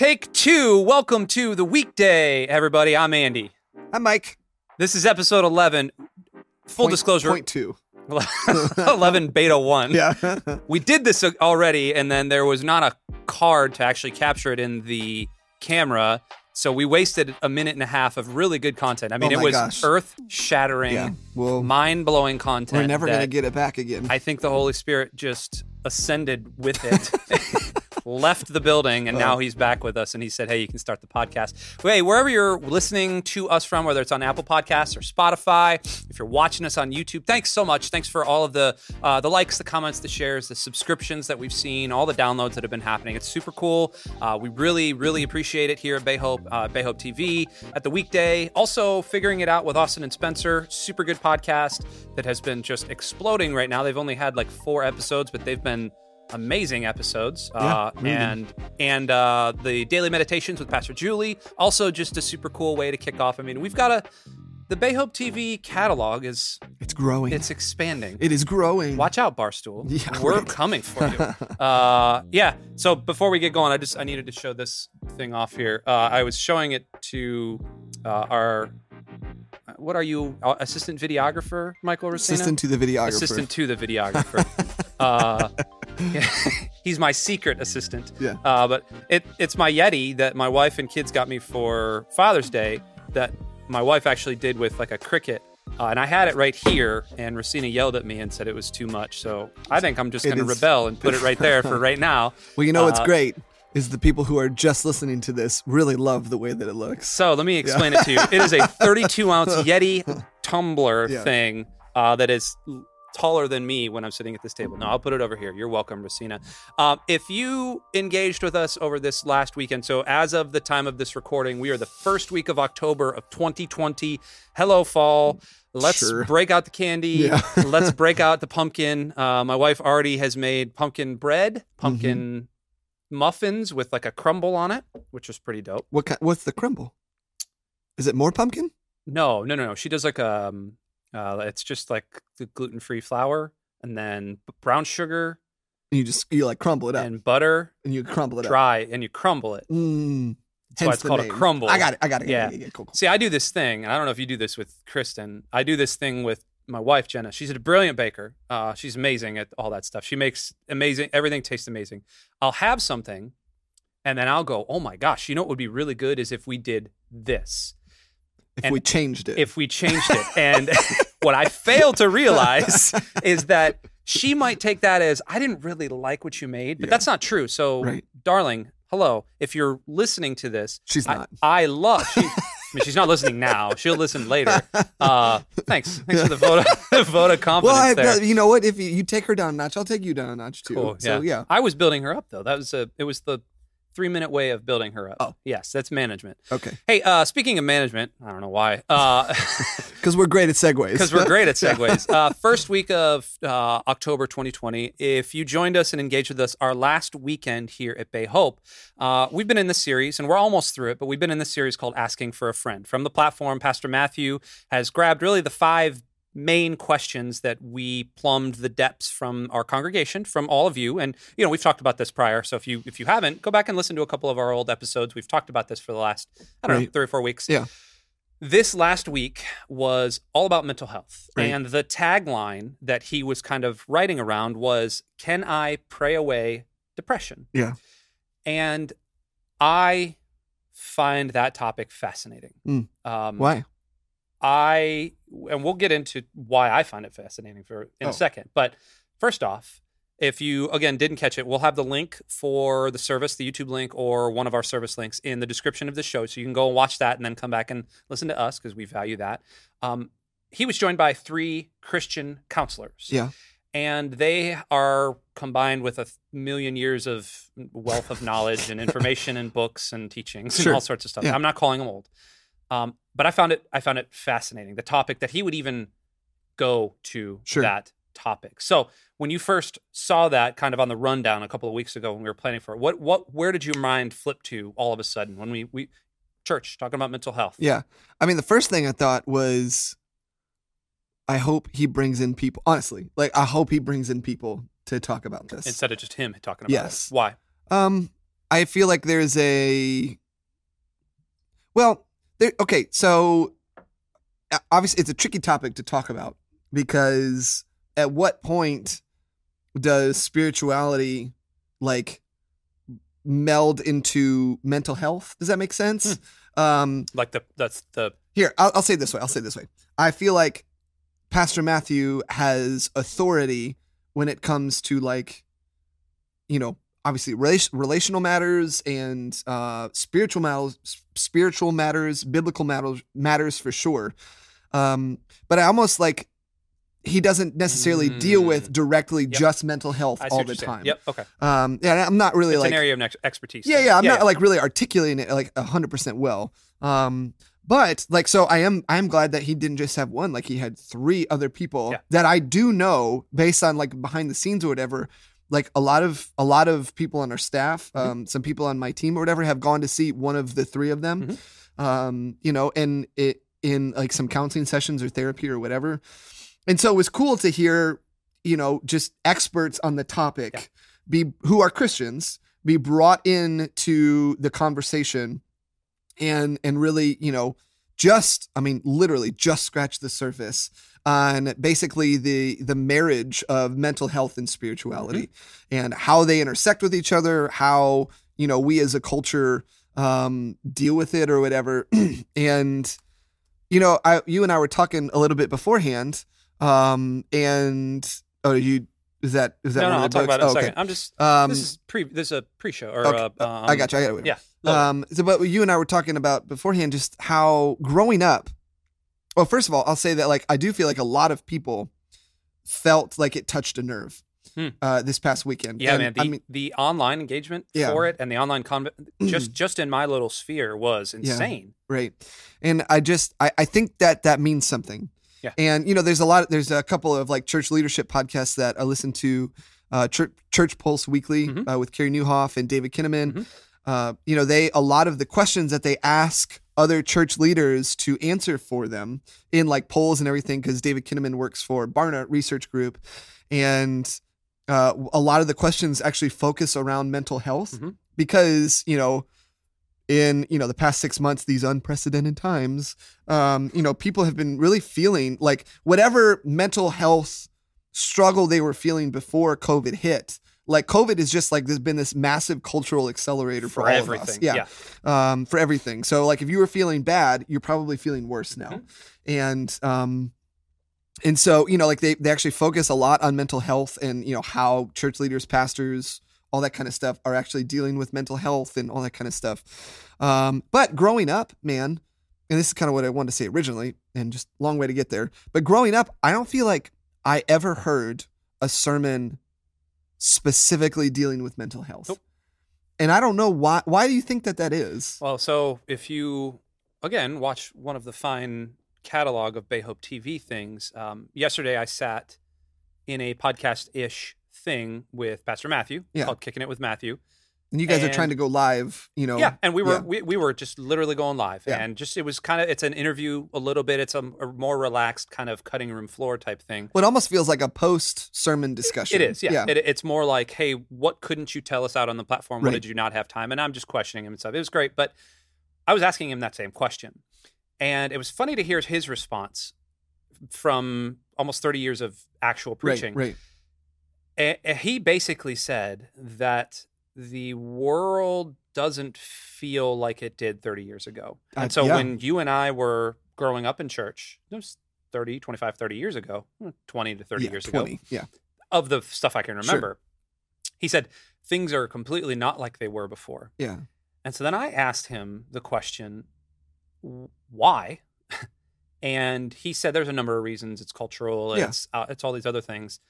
take two. Welcome to the weekday, everybody. I'm Andy. I'm Mike. This is episode 11. Full Point- disclosure Point two. 11 beta 1. Yeah. We did this already, and then there was not a card to actually capture it in the camera. So we wasted a minute and a half of really good content. I mean, Oh it was gosh. earth shattering, yeah. Well, mind blowing content. we're never gonna get it back again. I think the Holy Spirit just ascended with it, left the building, and now he's back with us. And he said, "Hey, you can start the podcast. Hey, wherever you're listening to us from, whether it's on Apple Podcasts or Spotify, if you're watching us on YouTube, thanks so much. Thanks for all of the uh, the likes, the comments, the shares, the subscriptions that we've seen, all the downloads that have been happening. It's super cool. Uh, we really, really appreciate it here at Bay Hope, uh, Bay Hope TV at the weekday. Also, figuring it out with Austin and Spencer, super good podcast that has been just exploding right now. They've only had like four episodes, but they've been amazing episodes. uh, really. and and uh, the daily meditations with Pastor Julie, also just a super cool way to kick off. I mean, we've got a the Bay Hope TV catalog is it's growing. it's expanding. it is growing. Watch out, Barstool. Yeah, We're right. coming for you. uh, yeah. So before we get going, I just I needed to show this thing off here. Uh, I was showing it to uh, our what are you uh, assistant videographer Michael Racina? Assistant to the videographer. assistant to the videographer. yeah, he's my secret assistant. Yeah. Uh, but it, it's my Yeti that my wife and kids got me for Father's Day that my wife actually did with like a cricket. Uh, and I had it right here, and Racina yelled at me and said it was too much. So I think I'm just going to rebel and put it right there for right now. Well, you know what's Uh, great is the people who are just listening to this really love the way that it looks. So let me explain it to you. It is a 32 ounce Yeti tumbler Yeah. thing uh, that is taller than me when I'm sitting at this table. No, I'll put it over here. You're welcome, Racina. Um, if you engaged with us over this last weekend, so as of the time of this recording, we are the first week of October of 2020. Hello, fall. Let's Sure. break out the candy. Yeah. Let's break out the pumpkin. Uh, my wife already has made pumpkin bread, pumpkin muffins with like a crumble on it, which was pretty dope. What kind, what's the crumble? Is it more pumpkin? No, no, no, no. She does like um, uh, it's just like the gluten free flour and then brown sugar And you just you like crumble it up and, butter and you crumble it up. dry, and you crumble it. Mm, That's why it's called a crumble. I got it. I got it. Yeah. Yeah. yeah, cool, cool. See, I do this thing, and I don't know if you do this with Kristen. I do this thing with my wife Jenna. She's a brilliant baker. Uh, she's amazing at all that stuff. She makes amazing. Everything tastes amazing. I'll have something, and then I'll go, "Oh my gosh! You know what would be really good is if we did this." If and we changed it. if we changed it. And what I fail to realize is that she might take that as I didn't really like what you made, but Yeah. that's not true. So, Right. darling, hello. If you're listening to this, She's I, not. I love. She, I mean, she's not listening now. She'll listen later. Uh, thanks. Thanks for the vote. Of, vote of confidence well, I, there. you know what? If you, you take her down a notch, I'll take you down a notch too. Cool. So yeah. I was building her up though. That was a. It was the three minute way of building her up. Oh. yes, that's management. Okay. Hey, uh, speaking of management, I don't know why. Uh, Because we're great at segues. because we're great at segues. Uh, first week of uh, October 2020. If you joined us and engaged with us our last weekend here at Bay Hope, uh, we've been in this series and we're almost through it, but we've been in this series called Asking for a Friend. From the platform, Pastor Matthew has grabbed really the five main questions that we plumbed the depths from our congregation from all of you and you know we've talked about this prior so if you if you haven't go back and listen to a couple of our old episodes we've talked about this for the last i don't know three or four weeks Yeah. this last week was all about mental health. Right. And the tagline that he was kind of writing around was Can I pray away depression? Yeah. And I find that topic fascinating. Mm. Um, Why? I, and we'll get into why I find it fascinating for in Oh. a second. But first off, if you again didn't catch it, we'll have the link for the service, the YouTube link, or one of our service links in the description of the show, so you can go and watch that and then come back and listen to us because we value that. Um, he was joined by three Christian counselors, Yeah. and they are combined with a million years of wealth of knowledge and information and books and teachings Sure. and all sorts of stuff. Yeah. I'm not calling them old, um, but I found it I found it fascinating the topic that he would even go to Sure. that topic. So when you first saw that kind of on the rundown a couple of weeks ago when we were planning for it, what what where did your mind flip to all of a sudden when we we church talking about mental health? Yeah. I mean, the first thing I thought was, I hope he brings in people. Honestly, like I hope he brings in people to talk about this. Instead of just him talking about Yes. it. Why? Um, I feel like there's a well, there okay, so uh, obviously it's a tricky topic to talk about because at what point does spirituality like meld into mental health? Does that make sense? Um Like the that's the here, I'll, I'll say it this way. I'll say it this way. I feel like Pastor Matthew has authority when it comes to like, you know, obviously rela- relational matters and uh, spiritual matters, spiritual matters, biblical matters, matters for sure. Um, but I almost like he doesn't necessarily deal with directly Yep. just mental health all the you're saying. time. Yep. Okay. Um, yeah, I'm not really It's like an area of expertise. yeah, yeah. I'm not like really articulating it like hundred percent well. Um, but like, so I am. I am glad that he didn't just have one. Like, he had three other people Yeah. that I do know, based on like behind the scenes or whatever. Like a lot of a lot of people on our staff, Mm-hmm. um, some people on my team or whatever, have gone to see one of the three of them. Mm-hmm. Um, you know, and it in like some counseling sessions or therapy or whatever. And so it was cool to hear, you know, just experts on the topic Yeah. be who are Christians be brought in to the conversation and and really, you know, just I mean literally just scratch the surface on basically the the marriage of mental health and spirituality and how they intersect with each other, how, you know, we as a culture um deal with it or whatever. and you know, I you and I were talking a little bit beforehand um and oh you is that is that No, no. I'll talk books? about it in oh, a okay. second. I'm just. Um, this is pre. This is a pre-show or. Okay, Uh, uh, I got you. I got you. Yeah. Um, so, but you and I were talking about beforehand just how growing up. Well, first of all, I'll say that like I do feel like a lot of people felt like it touched a nerve Hmm. uh, this past weekend. Yeah, And, man. The, I mean, the online engagement Yeah. for it and the online con just just in my little sphere was insane. right, and I just I, I think that that means something. Yeah. And you know, there's a lot. There's a couple of like church leadership podcasts that I listen to. Uh, Church, Church Pulse Weekly Mhm. uh, with Carey Nieuwhof and David Kinnaman. Mhm. Uh, you know, they a lot of the questions that they ask other church leaders to answer for them in like polls and everything, because David Kinnaman works for Barna Research Group, and uh, a lot of the questions actually focus around mental health Mhm. because you know in you know the past six months these unprecedented times um you know people have been really feeling like whatever mental health struggle they were feeling before covid hit like covid is just like there's been this massive cultural accelerator for, For all everything. of us yeah, um for everything so like if you were feeling bad you're probably feeling worse now Mhm. and um and so you know like they, they actually focus a lot on mental health and you know how church leaders pastors all that kind of stuff are actually dealing with mental health and all that kind of stuff. Um but growing up man and this is kind of what i wanted to say originally and just long way to get there but growing up i don't feel like i ever heard a sermon specifically dealing with mental health. Nope. and i don't know why why do you think that that is? Well, so if you again watch one of the fine catalog of Bay Hope TV things, um, yesterday I sat in a podcast ish thing with Pastor Matthew Yeah. called Kicking It with Matthew. and you guys are trying to go live you know Yeah, and we were yeah. we, we were just literally going live, Yeah. and just it was kind of it's an interview a little bit. It's a, a more relaxed kind of cutting room floor type thing. Well, it almost feels like a post sermon discussion. It is, yeah. yeah. It, it's more like, hey, what couldn't you tell us out on the platform? What did you not have time? And I'm just questioning him and stuff. It was great, but I was asking him that same question, and it was funny to hear his response from almost 30 years of actual preaching. Right, right. He basically said that the world doesn't feel like it did 30 years ago. Uh, And so yeah. when you and I were growing up in church, it was 30, 25, 30 years ago, hmm, 20 to 30 yeah, years ago, Yeah. of the stuff I can Sure. remember, he said things are completely not like they were before. Yeah. And so then I asked him the question, why? and he said there's a number of reasons. It's cultural. Yeah. It's uh, it's all these other things.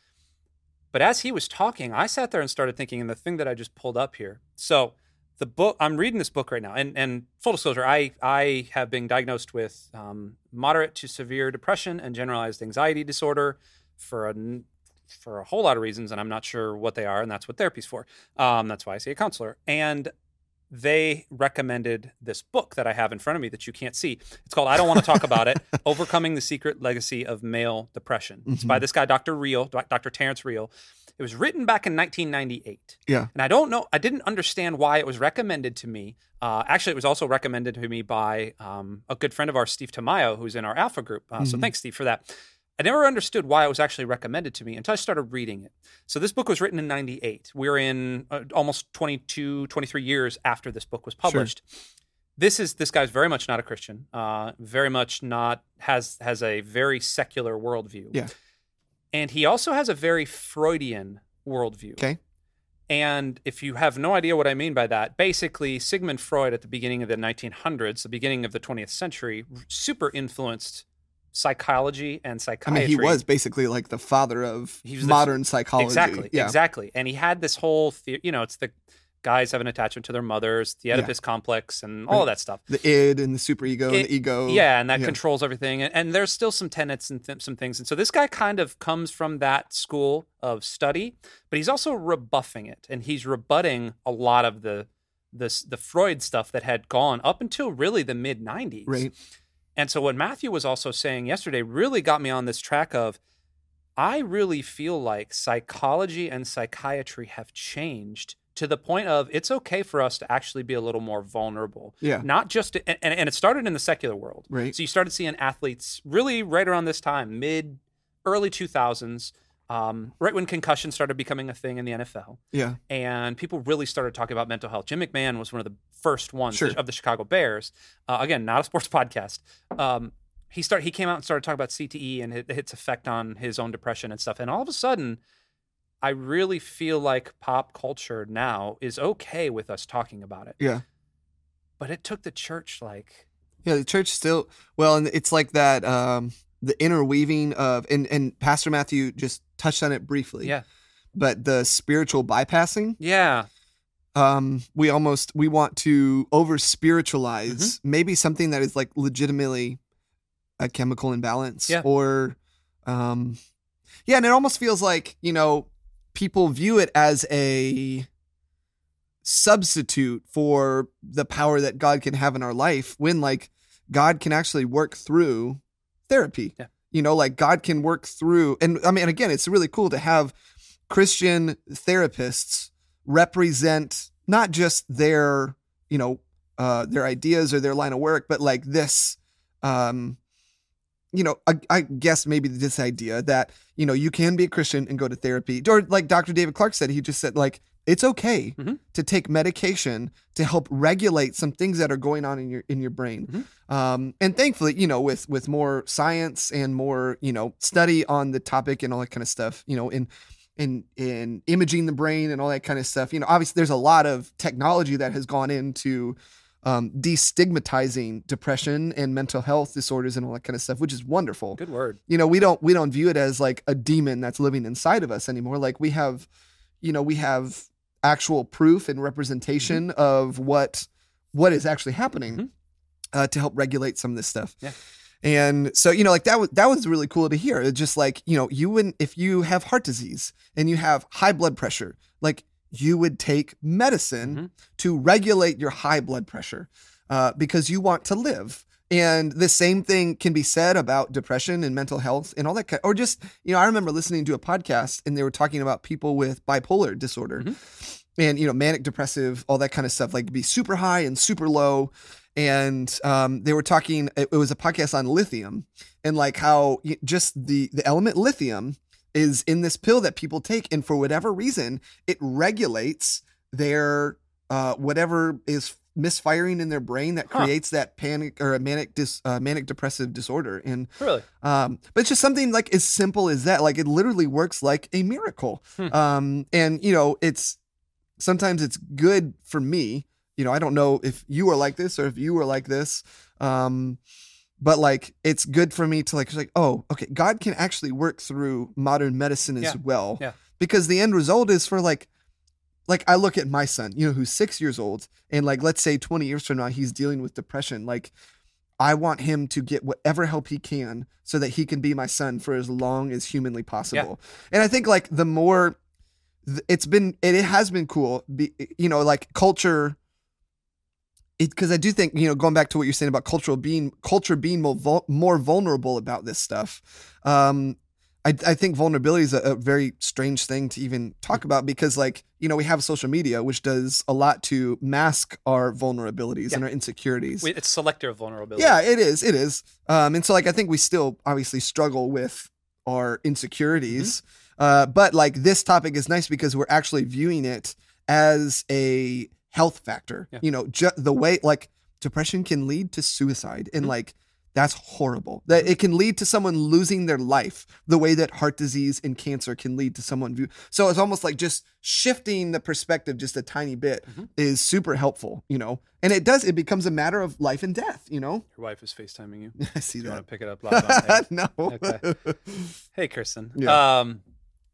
But as he was talking, I sat there and started thinking, and the thing that I just pulled up here. So the book I'm reading this book right now, and and full disclosure, I I have been diagnosed with um, moderate to severe depression and generalized anxiety disorder for a for a whole lot of reasons, and I'm not sure what they are, and that's what therapy's for. Um, that's why I see a counselor. And they recommended this book that I have in front of me that you can't see. It's called I Don't Want to Talk About It Overcoming the Secret Legacy of Male Depression. It's by this guy, Dr. Real, Dr. Terrence Real. It was written back in 1998. Yeah. And I don't know, I didn't understand why it was recommended to me. Uh, actually, it was also recommended to me by um, a good friend of ours, Steve Tamayo, who's in our Alpha group. Uh, So Mhm. thanks, Steve, for that. I never understood why it was actually recommended to me until I started reading it. So this book was written in 98. We're in uh, almost 22, 23 years after this book was published. This is this guy's very much not a Christian. Uh, very much not has has a very secular worldview. Yeah. And he also has a very Freudian worldview. Okay. And if you have no idea what I mean by that, basically Sigmund Freud at the beginning of the 1900s, the beginning of the 20th century, super influenced psychology and I psychiatry. mean, he was basically like the father of He was modern psychology. Exactly. Yeah. Exactly. And he had this whole, the- you know, it's the guys have an attachment to their mothers, the Yeah. Oedipus complex, and all of that stuff. The id and the superego and the ego. Yeah, and that yeah. controls everything. And, and there's still some tenets and th- some things. And so this guy kind of comes from that school of study, but he's also rebuffing it, and he's rebutting a lot of the this the Freud stuff that had gone up until really the mid 90s. Right. And so what Matthew was also saying yesterday really got me on this track of I really feel like psychology and psychiatry have changed to the point of it's okay for us to actually be a little more vulnerable. Yeah. Not just and, and it started in the secular world. Right. So you started seeing athletes really right around this time, mid early 2000s, um, right when concussion started becoming a thing in the NFL Yeah. and people really started talking about mental health. Jim McMahon was one of the first ones Sure. of the Chicago Bears. Uh, again, not a sports podcast. Um, he started. He came out and started talking about CTE and it, its effect on his own depression and stuff. And all of a sudden, I really feel like pop culture now is okay with us talking about it. Yeah. But it took the church like Yeah, the church still well, and it's like that um the interweaving of and and Pastor Matthew just touched on it briefly. Yeah. But the spiritual bypassing, yeah um, we almost we want to over spiritualize Mm-hmm. maybe something that is like legitimately a chemical imbalance Yeah. or um yeah, and it almost feels like, you know, people view it as a substitute for the power that God can have in our life when like God can actually work through therapy. Yeah. You know, like God can work through and I mean again, it's really cool to have Christian therapists represent not just their, you know, uh their ideas or their line of work, but like this um you know, I, I guess maybe this idea that, you know, you can be a Christian and go to therapy. Or like Dr. David Clark said, he just said like it's okay Mhm. to take medication to help regulate some things that are going on in your in your brain. Mhm. Um, and thankfully, you know, with with more science and more, you know, study on the topic and all that kind of stuff, you know, in in in imaging the brain and all that kind of stuff, you know, obviously there's a lot of technology that has gone into um, destigmatizing depression and mental health disorders and all that kind of stuff, which is wonderful good word. you know we don't we don't view it as like a demon that's living inside of us anymore like we have you know we have actual proof and representation Mm-hmm. of what what is actually happening Mhm. uh, to help regulate some of this stuff Yeah. and so you know like that was that was really cool to hear it's just like you know you wouldn't if you have heart disease and you have high blood pressure like you would take medicine Mhm. to regulate your high blood pressure uh, because you want to live. And the same thing can be said about depression and mental health and all that. Kind of, or just, you know, I remember listening to a podcast and they were talking about people with bipolar disorder and, you know, manic depressive, all that kind of stuff, like be super high and super low. And um, they were talking, it, it was a podcast on lithium and like how just the, the element lithium is in this pill that people take. And for whatever reason, it regulates their uh, whatever is misfiring in their brain that Huh. creates that panic or a manic dis, uh, manic depressive disorder and Really? um but it's just something like as simple as that like it literally works like a miracle Hmm. um and you know it's sometimes it's good for me you know i don't know if you are like this or if you are like this um but like it's good for me to like like oh okay god can actually work through modern medicine as Yeah. well Yeah. because the end result is for like like I look at my son, you know, who's six years old, and like let's say 20 years from now he's dealing with depression. Like I want him to get whatever help he can so that he can be my son for as long as humanly possible. And I think like the more it's been it, it has been cool, be, you know, like culture because I do think you know going back to what you're saying about cultural being culture being more more vulnerable about this stuff. Um, I, I think vulnerability is a, a very strange thing to even talk about because like you know we have social media which does a lot to mask our vulnerabilities and our insecurities It's selective vulnerability. yeah it is it is um and so like i think we still obviously struggle with our insecurities Mm-hmm. uh but like this topic is nice because we're actually viewing it as a health factor Yeah. you know ju- the way like depression can lead to suicide and Mhm. like that's horrible that it can lead to someone losing their life the way that heart disease and cancer can lead to someone view so it's almost like just shifting the perspective just a tiny bit Mhm. is super helpful you know and it does it becomes a matter of life and death you know Your wife is FaceTiming you. I see Do you want that. to pick it up live no. Okay. Hey, Kirsten. Yeah. Um,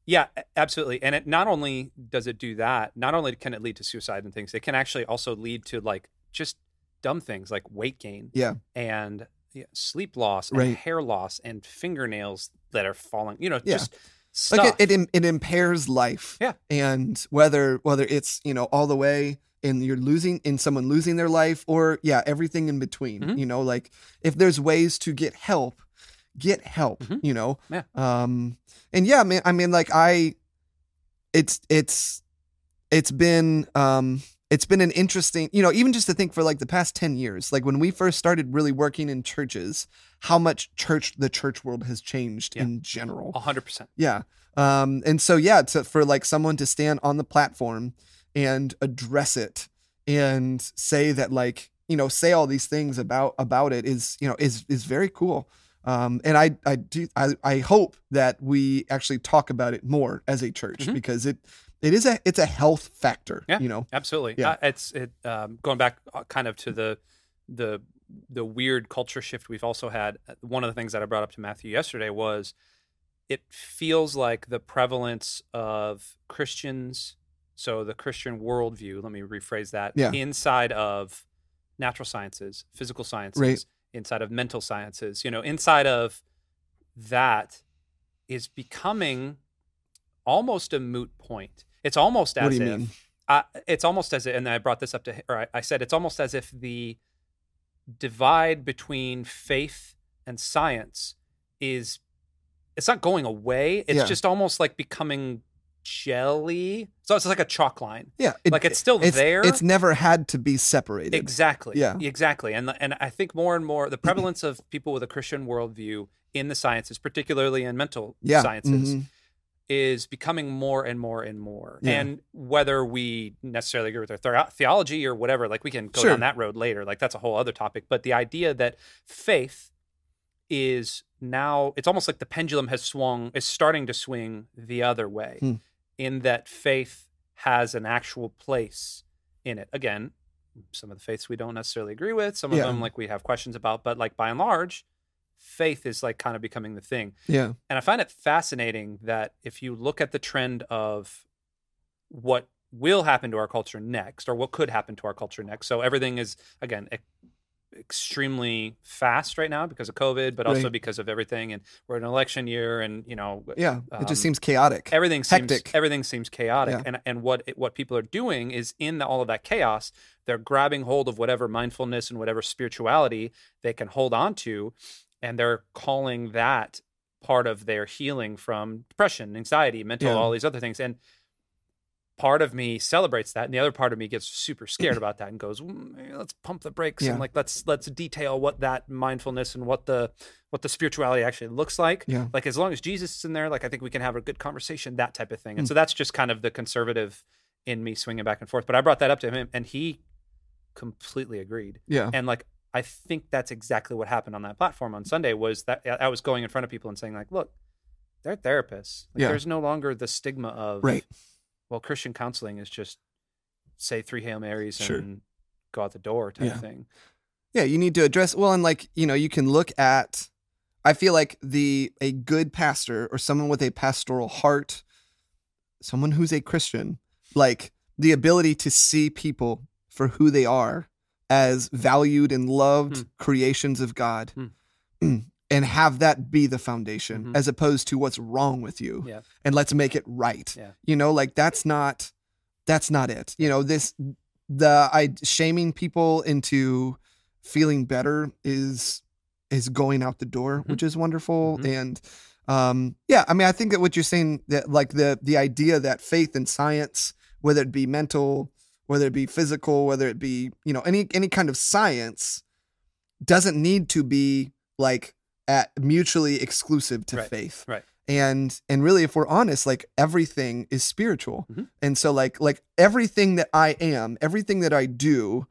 yeah, absolutely. And it not only does it do that, not only can it lead to suicide and things, it can actually also lead to like just dumb things like weight gain Yeah. and yeah, sleep loss and Right. hair loss and fingernails that are falling. You know, Yeah. just stuff. Like it, it it impairs life. Yeah. And whether whether it's you know all the way and you're losing in someone losing their life or yeah everything in between. Mhm. You know like if there's ways to get help, get help. Mhm. You know. Yeah. Um. And yeah, man. I mean, like I, it's it's it's been um it's been an interesting you know even just to think for like the past 10 years like when we first started really working in churches how much church the church world has changed Yeah. in general A hundred percent. yeah um and so yeah to, for like someone to stand on the platform and address it and say that like you know say all these things about about it is you know is is very cool um and i i do i, I hope that we actually talk about it more as a church Mhm. because it it is a it's a health factor Yeah. you know Absolutely. Yeah. Uh, it's it um, going back uh, kind of to the the the weird culture shift we've also had. uh, One of the things that I brought up to Matthew yesterday was it feels like the prevalence of Christians, so the Christian worldview. Let me rephrase that. Yeah. Inside of natural sciences, physical sciences, Right. inside of mental sciences, you know, inside of that is becoming almost a moot point. It's almost as what do you if I, it's almost as if, and I brought this up to, or I, I said it's almost as if the divide between faith and science is, it's not going away. It's Yeah. just almost like becoming jelly. So it's like a chalk line. yeah it- like it's still it's, there. it's never had to be separated Exactly. Yeah. Exactly. And and I think more and more the prevalence of people with a Christian worldview in the sciences, particularly in mental yeah sciences, mhm. Is becoming more and more and more. Yeah. And whether we necessarily agree with their theology or whatever, like we can go Sure. down that road later. Like that's a whole other topic. But the idea that faith is now, it's almost like the pendulum has swung, is starting to swing the other way, Hmm. in that faith has an actual place in it. Again, some of the faiths we don't necessarily agree with, some of Yeah. them like we have questions about, but like by and large, faith is like kind of becoming the thing. yeah And I find it fascinating that if you look at the trend of what will happen to our culture next, or what could happen to our culture next. So everything is, again, e- extremely fast right now because of COVID, but also Right. because of everything. And we're in an election year, and, you know, yeah it just Um, seems chaotic everything seems Hectic. everything seems chaotic Yeah. and and what it, what people are doing is in the, all of that chaos they're grabbing hold of whatever mindfulness and whatever spirituality they can hold on to and they're calling that part of their healing from depression anxiety mental Yeah. all these other things and part of me celebrates that and the other part of me gets super scared about that and goes "Mm, let's pump the brakes Yeah. and like let's let's detail what that mindfulness and what the what the spirituality actually looks like yeah like as long as Jesus is in there, like I think we can have a good conversation, that type of thing. And Mm. so that's just kind of the conservative in me swinging back and forth. But I brought that up to him, and he completely agreed. yeah And like I think that's exactly what happened on that platform on Sunday was that I was going in front of people and saying like, look, they're therapists. Like, Yeah. There's no longer the stigma of right Well, Christian counseling is just say three Hail Marys Sure. and go out the door type Yeah. of thing. Yeah, you need to address well and like, you know, you can look at I feel like the a good pastor or someone with a pastoral heart, someone who's a Christian, like the ability to see people for who they are as valued and loved Hmm. creations of God. Hmm. And have that be the foundation Mhm. as opposed to what's wrong with you. Yeah. And let's make it right. Yeah. You know, like that's not that's not it. You know, this the I shaming people into feeling better is is going out the door, Mhm. which is wonderful. Mhm. And um, yeah, I mean, I think that what you're saying that like the the idea that faith and science, whether it be mental, whether it be physical, whether it be you know any any kind of science, doesn't need to be like at mutually exclusive to Right, faith. right. And and really, if we're honest, like everything is spiritual, Mhm. and so like like everything that I am, everything that I do,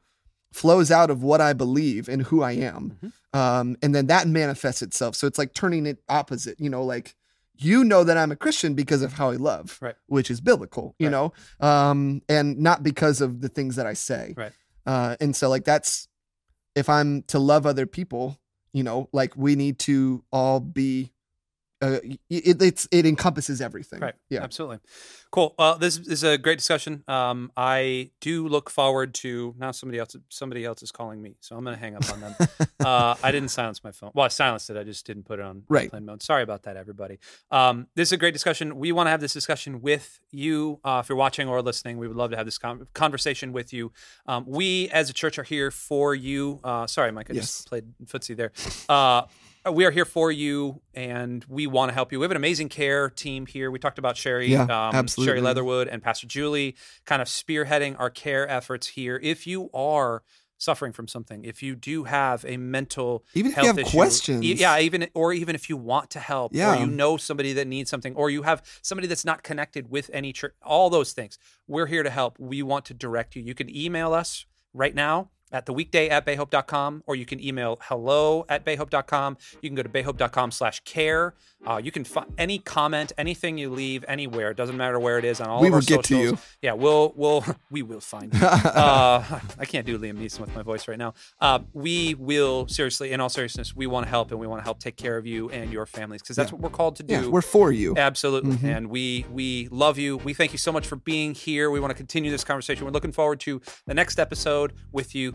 flows out of what I believe and who I am. Mm-hmm. Um, and then that manifests itself. So it's like turning it opposite, you know, like you know that I'm a Christian because of how I love, Right. which is biblical, you Right. know, um, and not because of the things that I say. Right. Uh, and so like that's if I'm to love other people, you know, like we need to all be. Uh, it, it's it encompasses everything. Right. Yeah. Absolutely. Cool. Well, this is a great discussion. Um, I do look forward to now. Somebody else. Somebody else is calling me, so I'm going to hang up on them. uh, I didn't silence my phone. Well, I silenced it. I just didn't put it on Right. airplane mode. Sorry about that, everybody. Um, this is a great discussion. We want to have this discussion with you. Uh, if you're watching or listening, we would love to have this con- conversation with you. Um, we, as a church, are here for you. Uh, sorry, Mike. I Yes. just played footsie there. Uh, we are here for you, and we want to help you. We have an amazing care team here. We talked about Sherry, Yeah, um, absolutely. Sherry Leatherwood, and Pastor Julie, kind of spearheading our care efforts here. If you are suffering from something, if you do have a mental Even if you have issue, questions. e- yeah, even or even if you want to help, Yeah. or you know somebody that needs something, or you have somebody that's not connected with any church, all those things, we're here to help. We want to direct you. You can email us right now at the weekday at bayhope.com or you can email hello at bayhope.com you can go to bayhope.com slash care uh, you can find any comment anything you leave anywhere it doesn't matter where it is on all We of our will get to you. yeah we'll we'll we will find you uh, i can't do liam neeson with my voice right now uh, we will seriously in all seriousness we want to help and we want to help take care of you and your families because that's Yeah. what we're called to do Yeah, we're for you. Absolutely. Mhm. And we we love you. We thank you so much for being here. We want to continue this conversation. We're looking forward to the next episode with you.